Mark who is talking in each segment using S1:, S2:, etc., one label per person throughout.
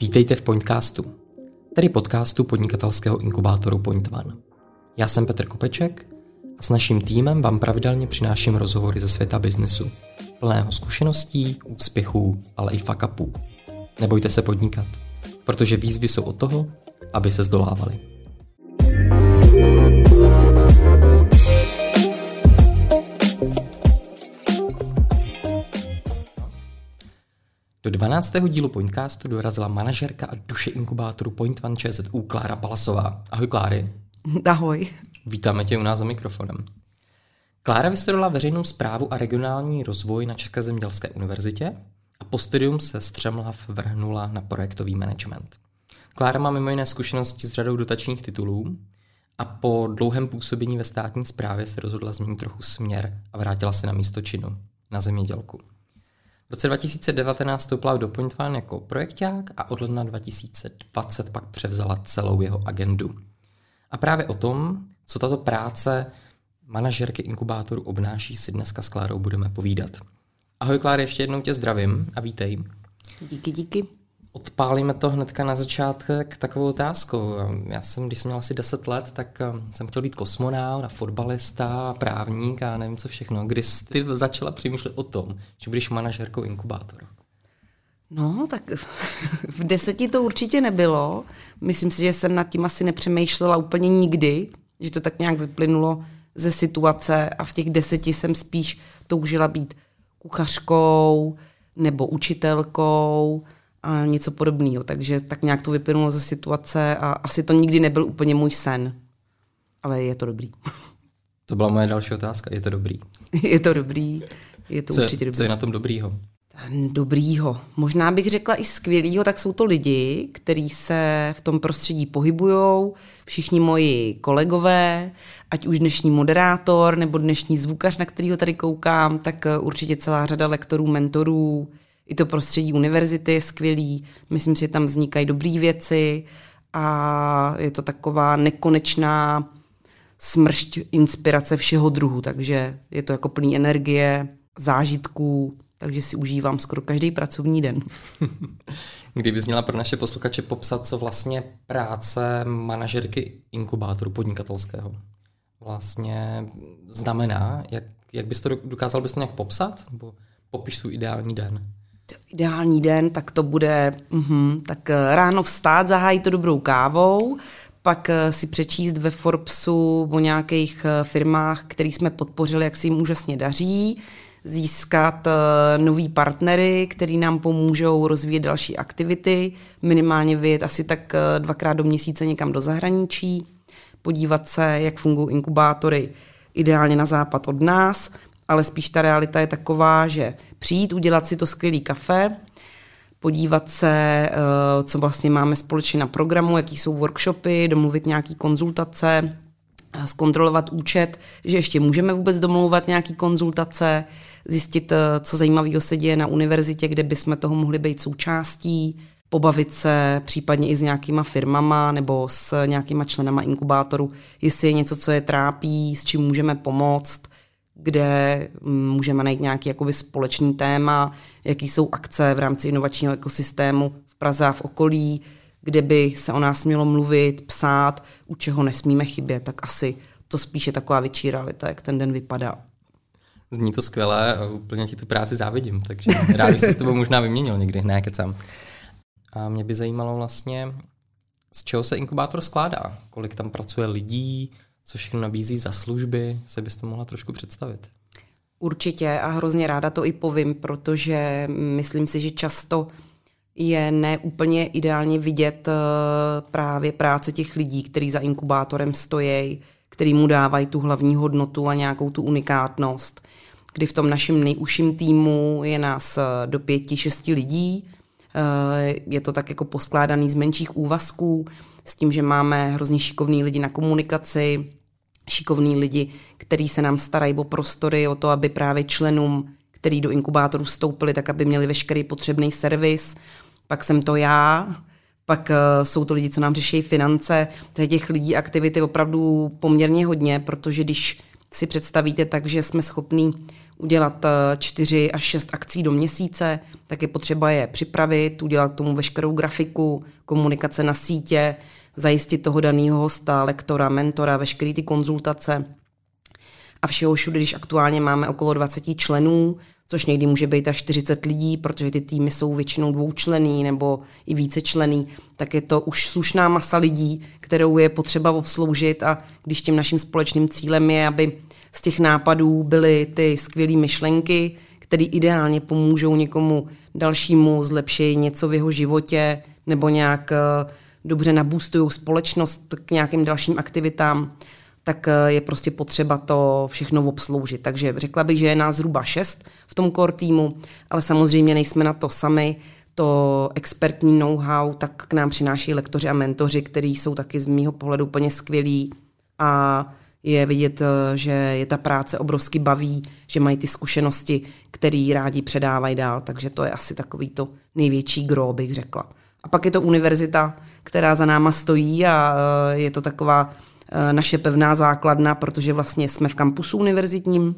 S1: Vítejte v Pointcastu, tedy podcastu podnikatelského inkubátoru Point One. Já jsem Petr Kopeček a s naším týmem vám pravidelně přináším rozhovory ze světa biznesu, plného zkušeností, úspěchů, ale i fakapů. Nebojte se podnikat, protože výzvy jsou od toho, aby se zdolávali. Do 12. dílu Pointcastu dorazila manažerka a duše inkubátoru Point One ČZU Klára Palasová. Ahoj Kláry.
S2: Ahoj.
S1: Vítáme tě u nás za mikrofonem. Klára vystudovala veřejnou zprávu a regionální rozvoj na České zemědělské univerzitě a po studium se střemlav vrhnula na projektový management. Klára má mimo jiné zkušenosti s řadou dotačních titulů a po dlouhém působení ve státní správě se rozhodla změnit trochu směr a vrátila se na místo činu, na zemědělku. V roce 2019 vstoupila do Point One jako projekták a od ledna 2020 pak převzala celou jeho agendu. A právě o tom, co tato práce manažerky inkubátoru obnáší, si dneska s Klárou budeme povídat. Ahoj Klára, ještě jednou tě zdravím a vítej.
S2: Díky, díky.
S1: Odpálíme to hnedka na začátek takovou otázkou. Já jsem, když jsem měl asi 10 let, tak eh, jsem chtěl být kosmonaut a fotbalista, právník a nevím co všechno. Kdy jsi začala přemýšlet o tom, že budeš manažerkou inkubátoru?
S2: No, tak v deseti to určitě nebylo. Myslím si, že jsem nad tím asi nepřemýšlela úplně nikdy, že to tak nějak vyplynulo ze situace a v těch deseti jsem spíš toužila být kuchařkou nebo učitelkou, a něco podobného. Takže tak nějak to vyplynulo ze situace a asi to nikdy nebyl úplně můj sen. Ale je to dobrý.
S1: To byla moje další otázka. Je to dobrý?
S2: je to dobrý. Je to
S1: co,
S2: určitě dobrý.
S1: Co je na tom dobrýho?
S2: Dobrýho. Možná bych řekla i skvělýho, tak jsou to lidi, kteří se v tom prostředí pohybují. Všichni moji kolegové, ať už dnešní moderátor nebo dnešní zvukař, na kterého tady koukám, tak určitě celá řada lektorů, mentorů, i to prostředí univerzity je skvělý, myslím si, že tam vznikají dobré věci a je to taková nekonečná smršť inspirace všeho druhu, takže je to jako plný energie, zážitků, takže si užívám skoro každý pracovní den.
S1: Kdyby měla pro naše posluchače popsat, co vlastně práce manažerky inkubátoru podnikatelského vlastně znamená, jak, jak bys to dokázal bys to nějak popsat? Nebo popiš svůj ideální den?
S2: Ideální den, tak to bude, uh, tak eh, ráno vstát, zahájit to dobrou kávou, pak eh, si přečíst ve Forbesu o nějakých eh, firmách, který jsme podpořili, jak si jim úžasně daří, získat nový partnery, který nám pomůžou rozvíjet další aktivity, minimálně vyjet asi tak dvakrát do měsíce někam do zahraničí, podívat se, jak fungují inkubátory ideálně na západ od nás, ale spíš ta realita je taková, že přijít, udělat si to skvělý kafe, podívat se, eh, co vlastně máme společně na programu, jaký jsou workshopy, domluvit nějaký konzultace, zkontrolovat účet, že ještě můžeme vůbec domlouvat nějaký konzultace, zjistit, eh, co zajímavého se děje na univerzitě, kde bychom toho mohli být součástí, pobavit se případně i s nějakýma firmama nebo s nějakýma členama inkubátoru, jestli je něco, co je trápí, s čím můžeme pomoct, kde mm, můžeme najít nějaký jakoby společný téma, jaký jsou akce v rámci inovačního ekosystému v Praze a v okolí, kde by se o nás mělo mluvit, psát, u čeho nesmíme chybět, tak asi to spíše taková větší realita, jak ten den vypadá.
S1: Zní to skvěle, úplně ti tu práci závidím, takže rád bych se s tebou možná vyměnil někdy, ne kecám. A mě by zajímalo vlastně, z čeho se inkubátor skládá, kolik tam pracuje lidí, co všechno nabízí za služby, se bys to mohla trošku představit?
S2: Určitě a hrozně ráda to i povím, protože myslím si, že často je neúplně ideálně vidět eh, právě práce těch lidí, kteří za inkubátorem stojí, který mu dávají tu hlavní hodnotu a nějakou tu unikátnost. Kdy v tom našem nejužším týmu je nás eh, do pěti, šesti lidí, eh, je to tak jako poskládaný z menších úvazků, s tím, že máme hrozně šikovný lidi na komunikaci, šikovní lidi, kteří se nám starají o prostory, o to, aby právě členům, který do inkubátoru vstoupili, tak aby měli veškerý potřebný servis. Pak jsem to já, pak uh, jsou to lidi, co nám řeší finance. Těch lidí aktivity opravdu poměrně hodně, protože když si představíte tak, že jsme schopní udělat eh, čtyři až šest akcí do měsíce, tak je potřeba je připravit, udělat tomu veškerou grafiku, komunikace na sítě, zajistit toho daného hosta, lektora, mentora, veškeré ty konzultace. A všeho všude, když aktuálně máme okolo 20 členů, což někdy může být až 40 lidí, protože ty týmy jsou většinou dvoučlený nebo i více člený, tak je to už slušná masa lidí, kterou je potřeba obsloužit a když tím naším společným cílem je, aby z těch nápadů byly ty skvělé myšlenky, které ideálně pomůžou někomu dalšímu zlepšit něco v jeho životě nebo nějak eh, dobře nabůstují společnost k nějakým dalším aktivitám, tak eh, je prostě potřeba to všechno obsloužit. Takže řekla bych, že je nás zhruba šest v tom core týmu, ale samozřejmě nejsme na to sami. To expertní know-how tak k nám přináší lektoři a mentoři, kteří jsou taky z mýho pohledu úplně skvělí a je vidět, eh, že je ta práce obrovsky baví, že mají ty zkušenosti, které rádi předávají dál, takže to je asi takový to největší gro, bych řekla. A pak je to univerzita, která za náma stojí a eh, je to taková eh, naše pevná základna, protože vlastně jsme v kampusu univerzitním,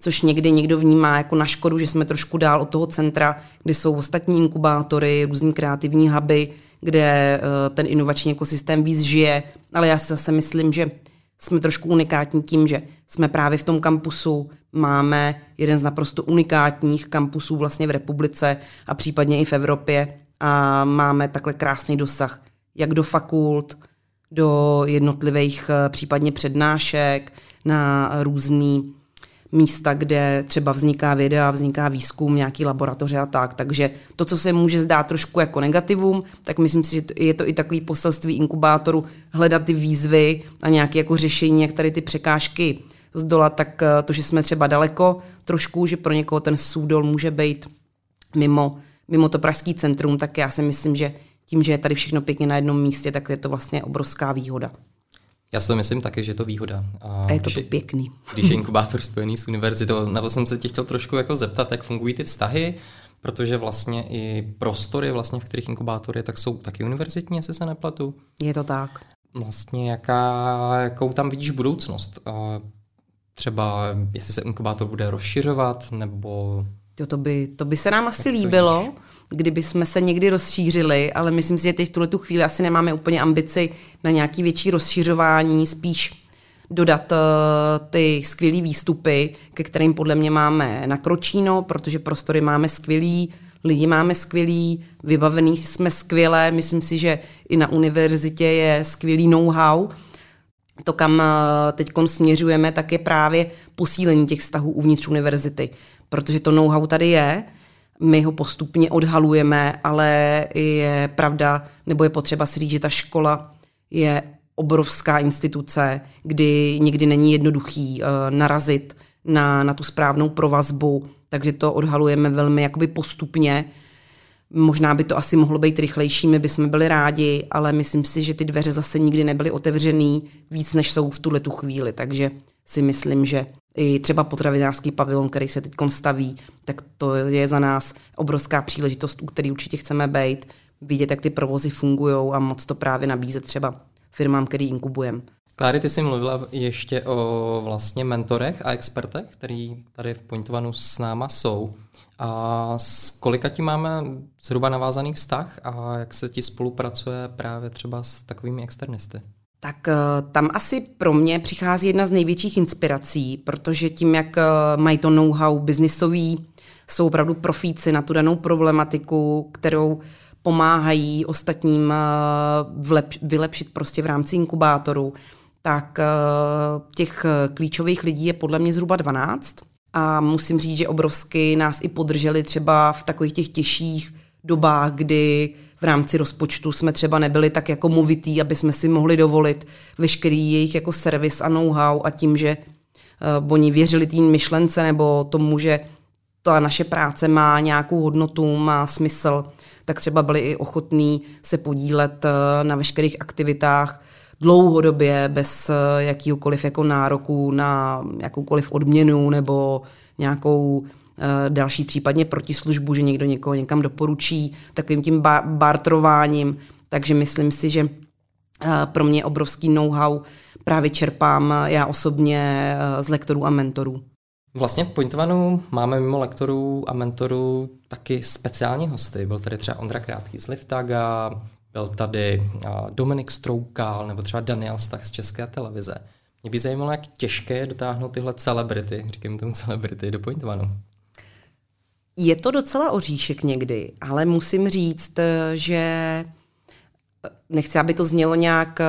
S2: což někdy někdo vnímá jako na škodu, že jsme trošku dál od toho centra, kde jsou ostatní inkubátory, různý kreativní huby, kde ten inovační ekosystém víc žije, ale já si zase myslím, že jsme trošku unikátní tím, že jsme právě v tom kampusu, máme jeden z naprosto unikátních kampusů vlastně v republice a případně i v Evropě a máme takhle krásný dosah jak do fakult, do jednotlivých eh, případně přednášek, na různý místa, kde třeba vzniká věda, vzniká výzkum, nějaký laboratoře a tak. Takže to, co se může zdát trošku jako negativum, tak myslím si, že je to i takový poselství inkubátoru hledat ty výzvy a nějaké jako řešení, jak tady ty překážky zdolat, tak eh, to, že jsme třeba daleko trošku, že pro někoho ten súdol může být mimo, mimo to pražský centrum, tak já si myslím, že tím, že je tady všechno pěkně na jednom místě, tak je to vlastně obrovská výhoda.
S1: Já si to myslím taky, že je to výhoda.
S2: A, a je to když, pěkný.
S1: Když je inkubátor spojený s univerzitou, na to jsem se tě chtěl trošku jako zeptat, jak fungují ty vztahy, protože vlastně i prostory, vlastně, v kterých inkubátor je, tak jsou taky univerzitní, jestli se nepletu.
S2: Je to tak.
S1: Vlastně jaká, jakou tam vidíš budoucnost? Třeba jestli se inkubátor bude rozšiřovat, nebo...
S2: Jo, to, by, to by se nám asi líbilo. Kdyby jsme se někdy rozšířili, ale myslím si, že teď v tuhle tu chvíli asi nemáme úplně ambici na nějaký větší rozšiřování, spíš dodat uh, ty skvělé výstupy, ke kterým podle mě máme nakročíno, protože prostory máme skvělý, lidi máme skvělý, vybavený jsme skvěle, myslím si, že i na univerzitě je skvělý know-how. To, kam uh, teď směřujeme, tak je právě posílení těch vztahů uvnitř univerzity, protože to know-how tady je, my ho postupně odhalujeme, ale je pravda, nebo je potřeba si říct, že ta škola je obrovská instituce, kdy nikdy není jednoduchý uh, narazit na, na tu správnou provazbu, takže to odhalujeme velmi jakoby postupně. Možná by to asi mohlo být rychlejší, my bychom byli rádi, ale myslím si, že ty dveře zase nikdy nebyly otevřený víc, než jsou v tuhle tu chvíli, takže si myslím, že i třeba potravinářský pavilon, který se teď staví, tak to je za nás obrovská příležitost, u který určitě chceme být, vidět, jak ty provozy fungují a moc to právě nabízet třeba firmám, který inkubujeme.
S1: Kláry, ty jsi mluvila ještě o vlastně mentorech a expertech, který tady v Pointovanu s náma jsou. A s kolika ti máme zhruba navázaný vztah a jak se ti spolupracuje právě třeba s takovými externisty?
S2: Tak eh, tam asi pro mě přichází jedna z největších inspirací, protože tím, jak eh, mají to know-how biznisový, jsou opravdu profíci na tu danou problematiku, kterou pomáhají ostatním eh, vylepšit prostě v rámci inkubátoru, tak těch klíčových lidí je podle mě zhruba 12. A musím říct, že obrovsky nás i podrželi třeba v takových těch těžších dobách, kdy v rámci rozpočtu jsme třeba nebyli tak jako movitý, aby jsme si mohli dovolit veškerý jejich jako servis a know-how a tím, že uh, oni věřili tým myšlence nebo tomu, že ta naše práce má nějakou hodnotu, má smysl, tak třeba byli i ochotní se podílet uh, na veškerých aktivitách dlouhodobě bez uh, jakýkoliv jako nároku na jakoukoliv odměnu nebo nějakou Eh, další případně protislužbu, že někdo někoho někam doporučí takovým tím bartrováním. Takže myslím si, že eh, pro mě obrovský know-how právě čerpám já osobně eh, z lektorů a mentorů.
S1: Vlastně v Pointovanu máme mimo lektorů a mentorů taky speciální hosty. Byl tady třeba Ondra Krátký z Liftaga, byl tady Dominik Stroukal nebo třeba Daniel Stach z České televize. Mě by zajímalo, jak těžké je dotáhnout tyhle celebrity, říkám tomu celebrity, do Pointovanu.
S2: Je to docela oříšek někdy, ale musím říct, že nechci, aby to znělo nějak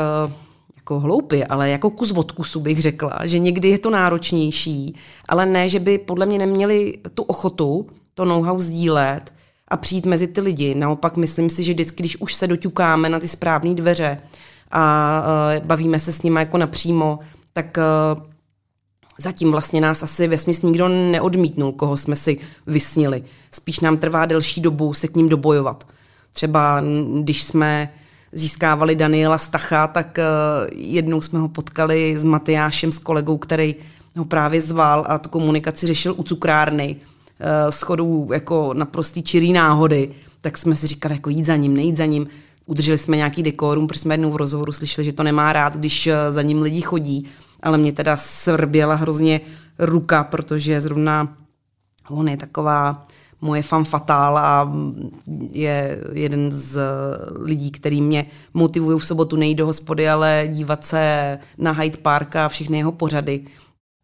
S2: jako hloupě, ale jako kus od kusu bych řekla, že někdy je to náročnější, ale ne, že by podle mě neměli tu ochotu to know-how sdílet a přijít mezi ty lidi. Naopak myslím si, že vždycky, když už se doťukáme na ty správné dveře a bavíme se s nimi jako napřímo, tak zatím vlastně nás asi ve smyslu nikdo neodmítnul, koho jsme si vysnili. Spíš nám trvá delší dobu se k ním dobojovat. Třeba když jsme získávali Daniela Stacha, tak uh, jednou jsme ho potkali s Matyášem, s kolegou, který ho právě zval a tu komunikaci řešil u cukrárny s chodou jako naprostý čirý náhody, tak jsme si říkali, jako jít za ním, nejít za ním. Udrželi jsme nějaký dekorum, protože jsme jednou v rozhovoru slyšeli, že to nemá rád, když uh, za ním lidi chodí, ale mě teda srběla hrozně ruka, protože zrovna on je taková moje fan fatal a je jeden z lidí, který mě motivují v sobotu nejít do hospody, ale dívat se na Hyde Park a všechny jeho pořady.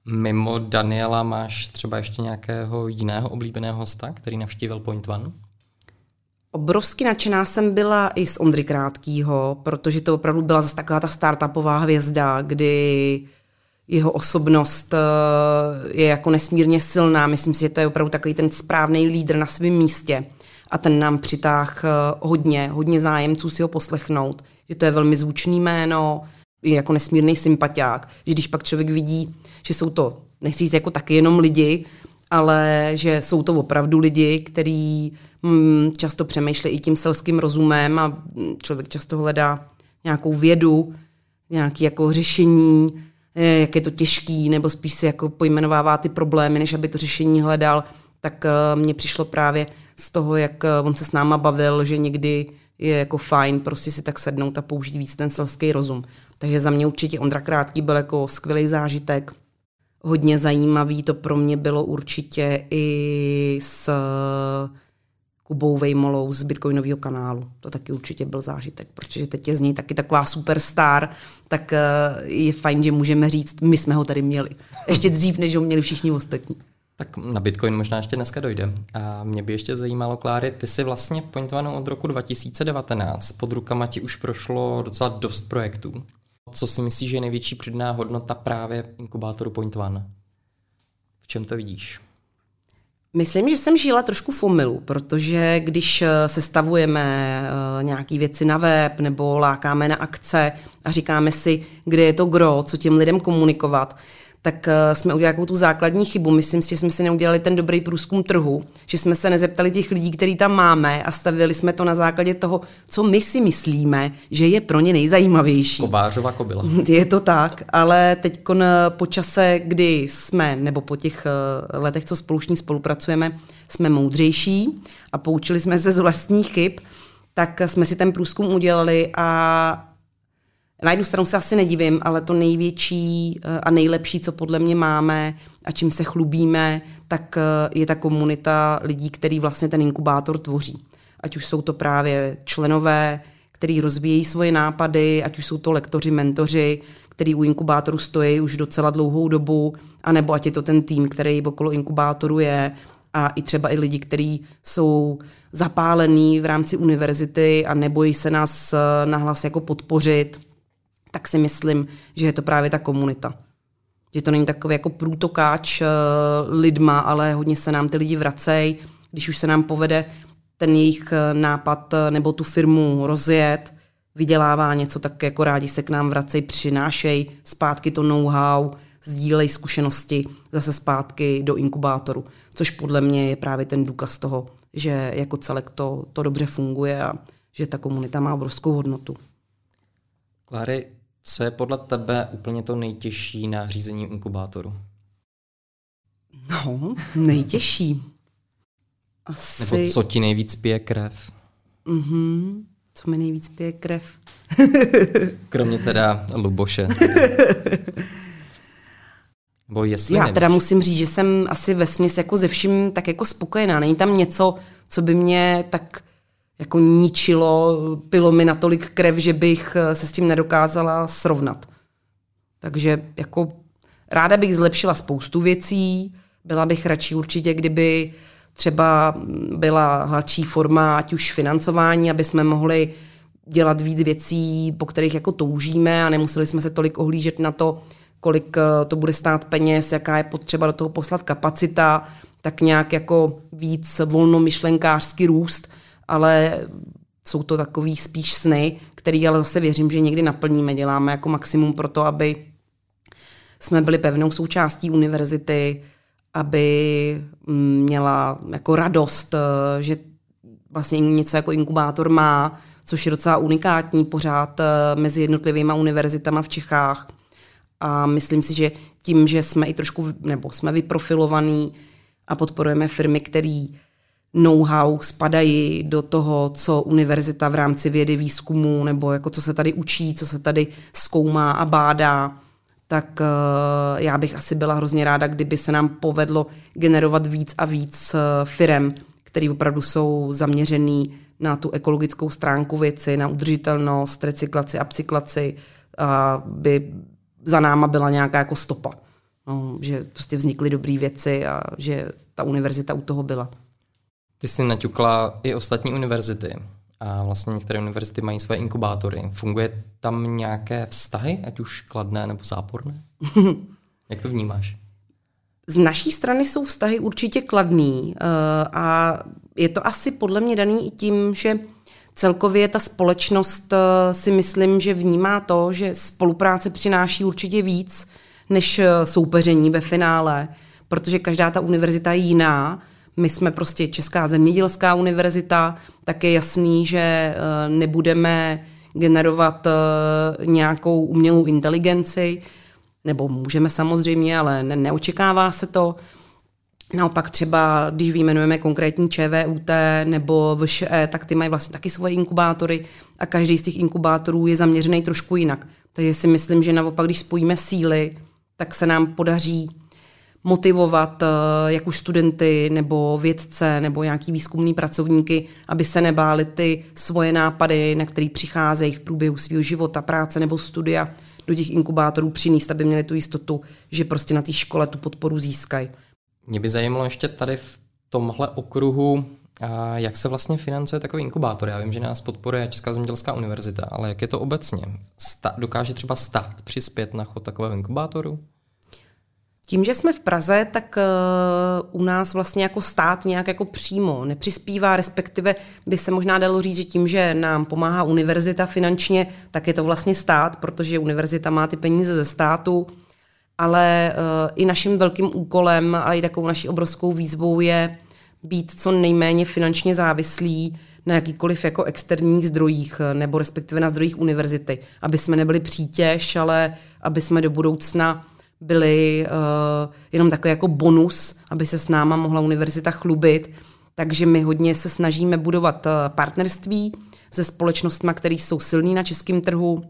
S1: Mimo Daniela máš třeba ještě nějakého jiného oblíbeného hosta, který navštívil Point One?
S2: Obrovsky nadšená jsem byla i z Ondry Krátkýho, protože to opravdu byla zase taková ta startupová hvězda, kdy jeho osobnost eh, je jako nesmírně silná. Myslím si, že to je opravdu takový ten správný lídr na svém místě. A ten nám přitáh eh, hodně, hodně zájemců si ho poslechnout. Že to je velmi zvučný jméno, je jako nesmírný sympatiák. Že když pak člověk vidí, že jsou to, nechci říct jako taky jenom lidi, ale že jsou to opravdu lidi, kteří hm, často přemýšlí i tím selským rozumem a hm, člověk často hledá nějakou vědu, nějaké jako řešení, jak je to těžký, nebo spíš si jako pojmenovává ty problémy, než aby to řešení hledal, tak eh, mně přišlo právě z toho, jak eh, on se s náma bavil, že někdy je jako fajn prostě si tak sednout a použít víc ten selský rozum. Takže za mě určitě Ondra Krátký byl jako skvělý zážitek. Hodně zajímavý to pro mě bylo určitě i s Kubou Vejmolou z Bitcoinového kanálu. To taky určitě byl zážitek, protože teď je z něj taky taková superstar, tak eh, je fajn, že můžeme říct, my jsme ho tady měli. Ještě dřív, než ho měli všichni ostatní.
S1: Tak na Bitcoin možná ještě dneska dojde. A mě by ještě zajímalo, Kláry, ty jsi vlastně v Pointovanou od roku 2019. Pod rukama ti už prošlo docela dost projektů. Co si myslíš, že je největší přidaná hodnota právě inkubátoru Point One? V čem to vidíš?
S2: Myslím, že jsem žila trošku v omilu, protože když eh, sestavujeme eh, nějaké věci na web nebo lákáme na akce a říkáme si, kde je to gro, co těm lidem komunikovat, tak eh, jsme udělali takovou tu základní chybu. Myslím si, že jsme si neudělali ten dobrý průzkum trhu, že jsme se nezeptali těch lidí, který tam máme a stavili jsme to na základě toho, co my si myslíme, že je pro ně nejzajímavější.
S1: Kovářova kobila.
S2: Je to tak, ale teď po čase, kdy jsme, nebo po těch eh, letech, co spolu spolupracujeme, jsme moudřejší a poučili jsme se z vlastních chyb, tak jsme si ten průzkum udělali a na jednu stranu se asi nedivím, ale to největší eh, a nejlepší, co podle mě máme a čím se chlubíme, tak eh, je ta komunita lidí, který vlastně ten inkubátor tvoří. Ať už jsou to právě členové, který rozvíjejí svoje nápady, ať už jsou to lektoři, mentoři, který u inkubátoru stojí už docela dlouhou dobu, anebo ať je to ten tým, který okolo inkubátoru je, a i třeba i lidi, kteří jsou zapálení v rámci univerzity a nebojí se nás eh, nahlas jako podpořit tak si myslím, že je to právě ta komunita. Že to není takový jako průtokáč uh, lidma, ale hodně se nám ty lidi vracejí. Když už se nám povede ten jejich eh, nápad eh, nebo tu firmu rozjet, vydělává něco, tak jako rádi se k nám vracejí, přinášejí zpátky to know-how, sdílej zkušenosti zase zpátky do inkubátoru, což podle mě je právě ten důkaz toho, že jako celek to, to dobře funguje a že ta komunita má obrovskou hodnotu.
S1: Kláry, co je podle tebe úplně to nejtěžší na řízení inkubátoru?
S2: No, nejtěžší.
S1: Asi... Nebo co ti nejvíc pije krev?
S2: Mhm, co mi nejvíc pije krev?
S1: Kromě teda Luboše. Bo jestli
S2: Já
S1: nevíš.
S2: teda musím říct, že jsem asi ve směs jako ze vším tak jako spokojená. Není tam něco, co by mě tak jako ničilo, pilo mi natolik krev, že bych eh, se s tím nedokázala srovnat. Takže jako ráda bych zlepšila spoustu věcí, byla bych radši určitě, kdyby třeba byla hladší forma, ať už financování, aby jsme mohli dělat víc věcí, po kterých jako toužíme a nemuseli jsme se tolik ohlížet na to, kolik eh, to bude stát peněz, jaká je potřeba do toho poslat kapacita, tak nějak jako víc volnomyšlenkářský růst, ale jsou to takový spíš sny, který ale zase věřím, že někdy naplníme. Děláme jako maximum pro to, aby jsme byli pevnou součástí univerzity, aby mm, měla jako radost, eh, že vlastně něco jako inkubátor má, což je docela unikátní pořád eh, mezi jednotlivými univerzitama v Čechách. A myslím si, že tím, že jsme i trošku, nebo jsme vyprofilovaní a podporujeme firmy, které know-how spadají do toho, co univerzita v rámci vědy, výzkumu, nebo jako co se tady učí, co se tady zkoumá a bádá, tak uh, já bych asi byla hrozně ráda, kdyby se nám povedlo generovat víc a víc uh, firem, které opravdu jsou zaměřený na tu ekologickou stránku věci, na udržitelnost, recyklaci, upcyklaci, aby za náma byla nějaká jako stopa. No, že prostě vznikly dobré věci a že ta univerzita u toho byla.
S1: Ty jsi naťukla i ostatní univerzity a vlastně některé univerzity mají své inkubátory. Funguje tam nějaké vztahy, ať už kladné nebo záporné? Jak to vnímáš?
S2: Z naší strany jsou vztahy určitě kladný eh, a je to asi podle mě daný i tím, že celkově ta společnost eh, si myslím, že vnímá to, že spolupráce přináší určitě víc než eh, soupeření ve finále, protože každá ta univerzita je jiná. My jsme prostě Česká zemědělská univerzita, tak je jasný, že nebudeme generovat nějakou umělou inteligenci, nebo můžeme samozřejmě, ale ne, neočekává se to. Naopak třeba, když vyjmenujeme konkrétní ČVUT nebo VŠE, tak ty mají vlastně taky svoje inkubátory a každý z těch inkubátorů je zaměřený trošku jinak. Takže si myslím, že naopak, když spojíme síly, tak se nám podaří motivovat eh, jak už studenty nebo vědce nebo nějaký výzkumný pracovníky, aby se nebáli ty svoje nápady, na které přicházejí v průběhu svého života, práce nebo studia, do těch inkubátorů přinést, aby měli tu jistotu, že prostě na té škole tu podporu získají.
S1: Mě by zajímalo ještě tady v tomhle okruhu, a jak se vlastně financuje takový inkubátor? Já vím, že nás podporuje Česká zemědělská univerzita, ale jak je to obecně? Sta- dokáže třeba stát přispět na chod takového inkubátoru?
S2: Tím, že jsme v Praze, tak uh, u nás vlastně jako stát nějak jako přímo nepřispívá, respektive by se možná dalo říct, že tím, že nám pomáhá univerzita finančně, tak je to vlastně stát, protože univerzita má ty peníze ze státu, ale uh, i naším velkým úkolem a i takovou naší obrovskou výzvou je být co nejméně finančně závislí na jakýkoliv jako externích zdrojích nebo respektive na zdrojích univerzity, aby jsme nebyli přítěž, ale aby jsme do budoucna byly uh, jenom takový jako bonus, aby se s náma mohla univerzita chlubit. Takže my hodně se snažíme budovat uh, partnerství se společnostmi, které jsou silní na českém trhu.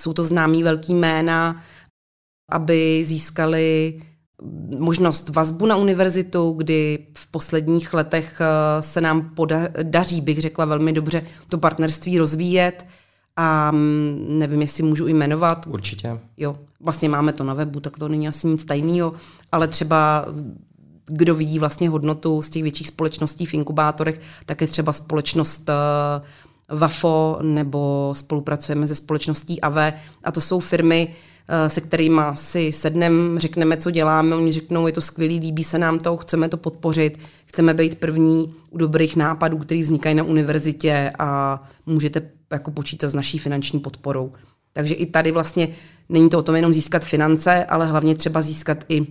S2: Jsou to známí velký jména, aby získali možnost vazbu na univerzitu, kdy v posledních letech uh, se nám podaří, bych řekla velmi dobře, to partnerství rozvíjet a mm, nevím, jestli můžu jmenovat.
S1: Určitě.
S2: Jo, vlastně máme to na webu, tak to není asi nic tajného, ale třeba kdo vidí vlastně hodnotu z těch větších společností v inkubátorech, tak je třeba společnost uh, VAFO nebo spolupracujeme se společností AVE a to jsou firmy, uh, se kterými si sedneme, řekneme, co děláme, oni řeknou, je to skvělý, líbí se nám to, chceme to podpořit, chceme být první u dobrých nápadů, které vznikají na univerzitě a můžete jako počítat s naší finanční podporou. Takže i tady vlastně není to o tom jenom získat finance, ale hlavně třeba získat i,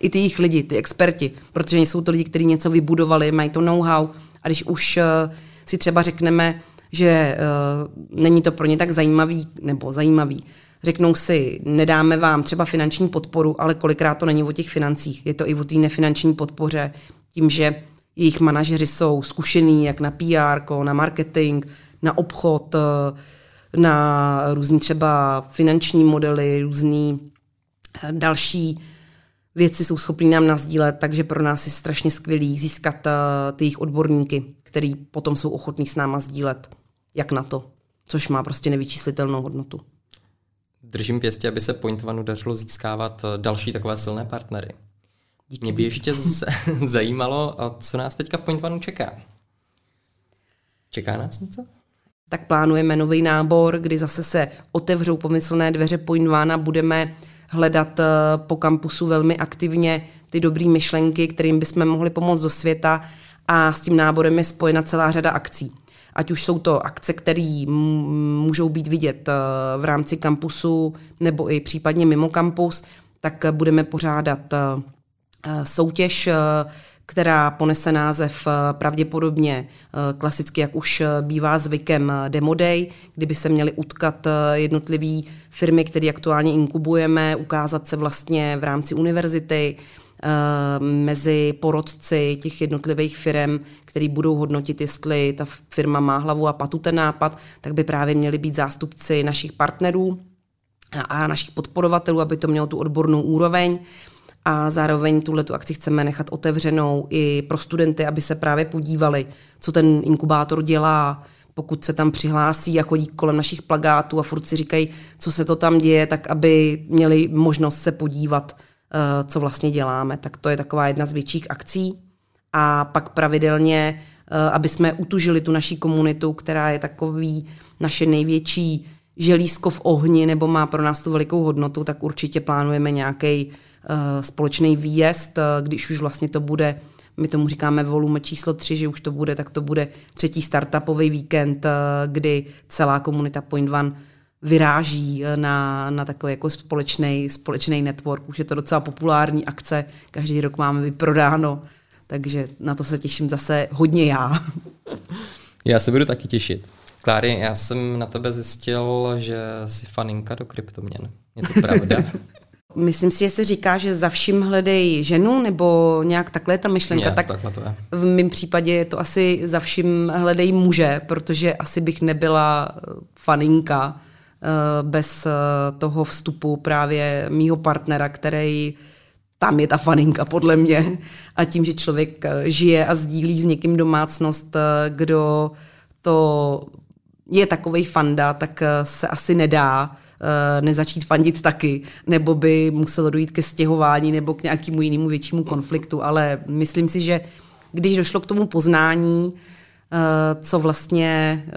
S2: i ty jejich lidi, ty experti, protože jsou to lidi, kteří něco vybudovali, mají to know-how a když už uh, si třeba řekneme, že uh, není to pro ně tak zajímavý nebo zajímavý, řeknou si, nedáme vám třeba finanční podporu, ale kolikrát to není o těch financích, je to i o té nefinanční podpoře, tím, že jejich manažeři jsou zkušení jak na PR, na marketing, na obchod, uh, na různý třeba finanční modely, různý eh, další věci jsou schopní nám nazdílet, takže pro nás je strašně skvělý získat uh, ty jejich odborníky, který potom jsou ochotní s náma sdílet, jak na to, což má prostě nevyčíslitelnou hodnotu.
S1: Držím pěstě, aby se Point One dařilo získávat další takové silné partnery. Díky, Mě by ještě z- zajímalo, co nás teďka v Point One čeká. Čeká nás něco?
S2: Tak plánujeme nový nábor, kdy zase se otevřou pomyslné dveře Point One a budeme hledat eh, po kampusu velmi aktivně ty dobré myšlenky, kterým bychom mohli pomoct do světa a s tím náborem je spojena celá řada akcí. Ať už jsou to akce, které můžou být vidět eh, v rámci kampusu nebo i případně mimo kampus, tak budeme pořádat eh, soutěž, která ponese název pravděpodobně klasicky, jak už bývá zvykem, Demo Day, kdyby se měly utkat jednotlivé firmy, které aktuálně inkubujeme, ukázat se vlastně v rámci univerzity, mezi porodci těch jednotlivých firm, který budou hodnotit, jestli ta firma má hlavu a patu ten nápad, tak by právě měli být zástupci našich partnerů a našich podporovatelů, aby to mělo tu odbornou úroveň a zároveň tuhle tu akci chceme nechat otevřenou i pro studenty, aby se právě podívali, co ten inkubátor dělá, pokud se tam přihlásí a chodí kolem našich plagátů a furt si říkají, co se to tam děje, tak aby měli možnost se podívat, eh, co vlastně děláme. Tak to je taková jedna z větších akcí. A pak pravidelně, eh, aby jsme utužili tu naší komunitu, která je takový naše největší želízko v ohni nebo má pro nás tu velikou hodnotu, tak určitě plánujeme nějaký společný výjezd, eh, když už vlastně to bude, my tomu říkáme volume číslo 3, že už to bude, tak to bude třetí startupový víkend, eh, kdy celá komunita Point One vyráží na, na takový jako společný, společný network. Už je to docela populární akce, každý rok máme vyprodáno, takže na to se těším zase hodně já.
S1: Já se budu taky těšit. Kláry, já jsem na tebe zjistil, že jsi faninka do kryptoměn. Je to pravda?
S2: Myslím si, že se říká, že za vším hledej ženu, nebo nějak takhle je ta myšlenka.
S1: Je,
S2: tak
S1: takhle to je.
S2: V mém případě je to asi za vším hledej muže, protože asi bych nebyla eh, faninka eh, bez eh, toho vstupu právě mýho partnera, který tam je ta faninka podle mě. A tím, že člověk žije a sdílí s někým domácnost, kdo to je takovej fanda, tak se asi nedá nezačít fandit taky, nebo by muselo dojít ke stěhování nebo k nějakému jinému většímu konfliktu, ale myslím si, že když došlo k tomu poznání, eh, co vlastně eh,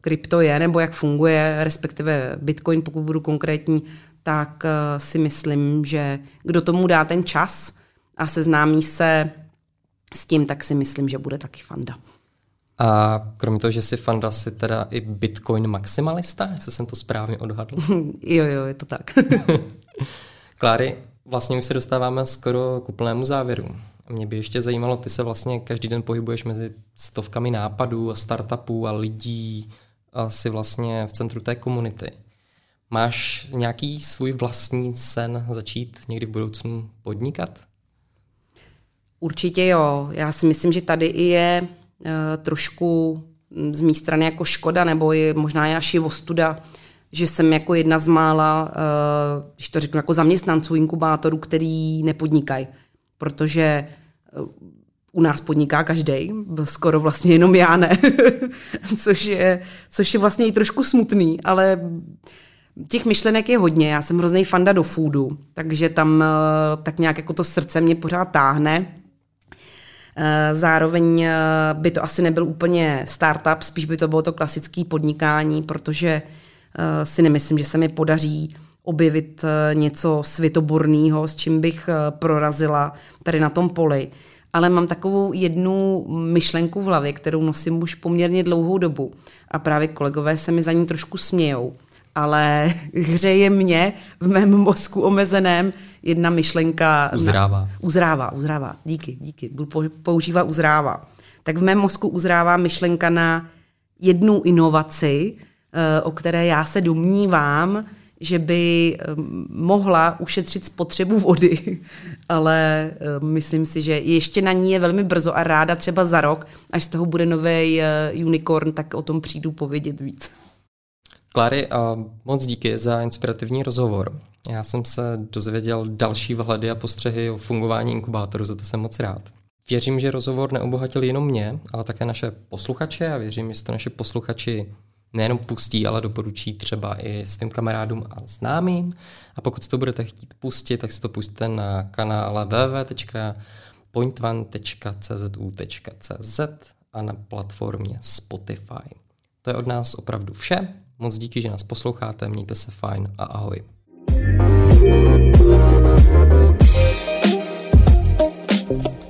S2: krypto je nebo jak funguje, respektive Bitcoin, pokud budu konkrétní, tak si myslím, že kdo tomu dá ten čas a seznámí se s tím, tak si myslím, že bude taky fanda.
S1: A kromě toho, že jsi fanda, si teda i Bitcoin maximalista, jestli jsem to správně odhadl.
S2: jo, jo, je to tak.
S1: Kláry, vlastně už se dostáváme skoro k úplnému závěru. Mě by ještě zajímalo, ty se vlastně každý den pohybuješ mezi stovkami nápadů a startupů a lidí a jsi vlastně v centru té komunity. Máš nějaký svůj vlastní sen začít někdy v budoucnu podnikat?
S2: Určitě jo. Já si myslím, že tady i je trošku z mé strany jako škoda, nebo je možná je je ostuda, že jsem jako jedna z mála, eh, když to řeknu, jako zaměstnanců inkubátorů, který nepodnikají. Protože eh, u nás podniká každý, skoro vlastně jenom já ne, což, je, což je vlastně i trošku smutný, ale těch myšlenek je hodně. Já jsem hrozný fanda do foodu, takže tam tak nějak jako to srdce mě pořád táhne. Eh, zároveň eh, by to asi nebyl úplně startup, spíš by to bylo to klasické podnikání, protože eh, si nemyslím, že se mi podaří objevit něco světoborného, s čím bych prorazila tady na tom poli. Ale mám takovou jednu myšlenku v hlavě, kterou nosím už poměrně dlouhou dobu. A právě kolegové se mi za ní trošku smějou ale hřeje mě v mém mozku omezeném jedna myšlenka.
S1: Uzrává. Na,
S2: uzrává, uzrává. Díky, díky. Budu používat uzrává. Tak v mém mozku uzrává myšlenka na jednu inovaci, eh, o které já se domnívám, že by eh, mohla ušetřit spotřebu vody, ale eh, myslím si, že ještě na ní je velmi brzo a ráda třeba za rok, až z toho bude nový unicorn, tak o tom přijdu povědět víc.
S1: Klary, moc díky za inspirativní rozhovor. Já jsem se dozvěděl další vhledy a postřehy o fungování inkubátoru, za to jsem moc rád. Věřím, že rozhovor neobohatil jenom mě, ale také naše posluchače a věřím, že to naše posluchači nejenom pustí, ale doporučí třeba i svým kamarádům a známým. A pokud to budete chtít pustit, tak si to pustíte na kanále www.pointone.czu.cz a na platformě Spotify. To je od nás opravdu vše. Moc díky, že nás posloucháte, mějte se fajn a ahoj. thank you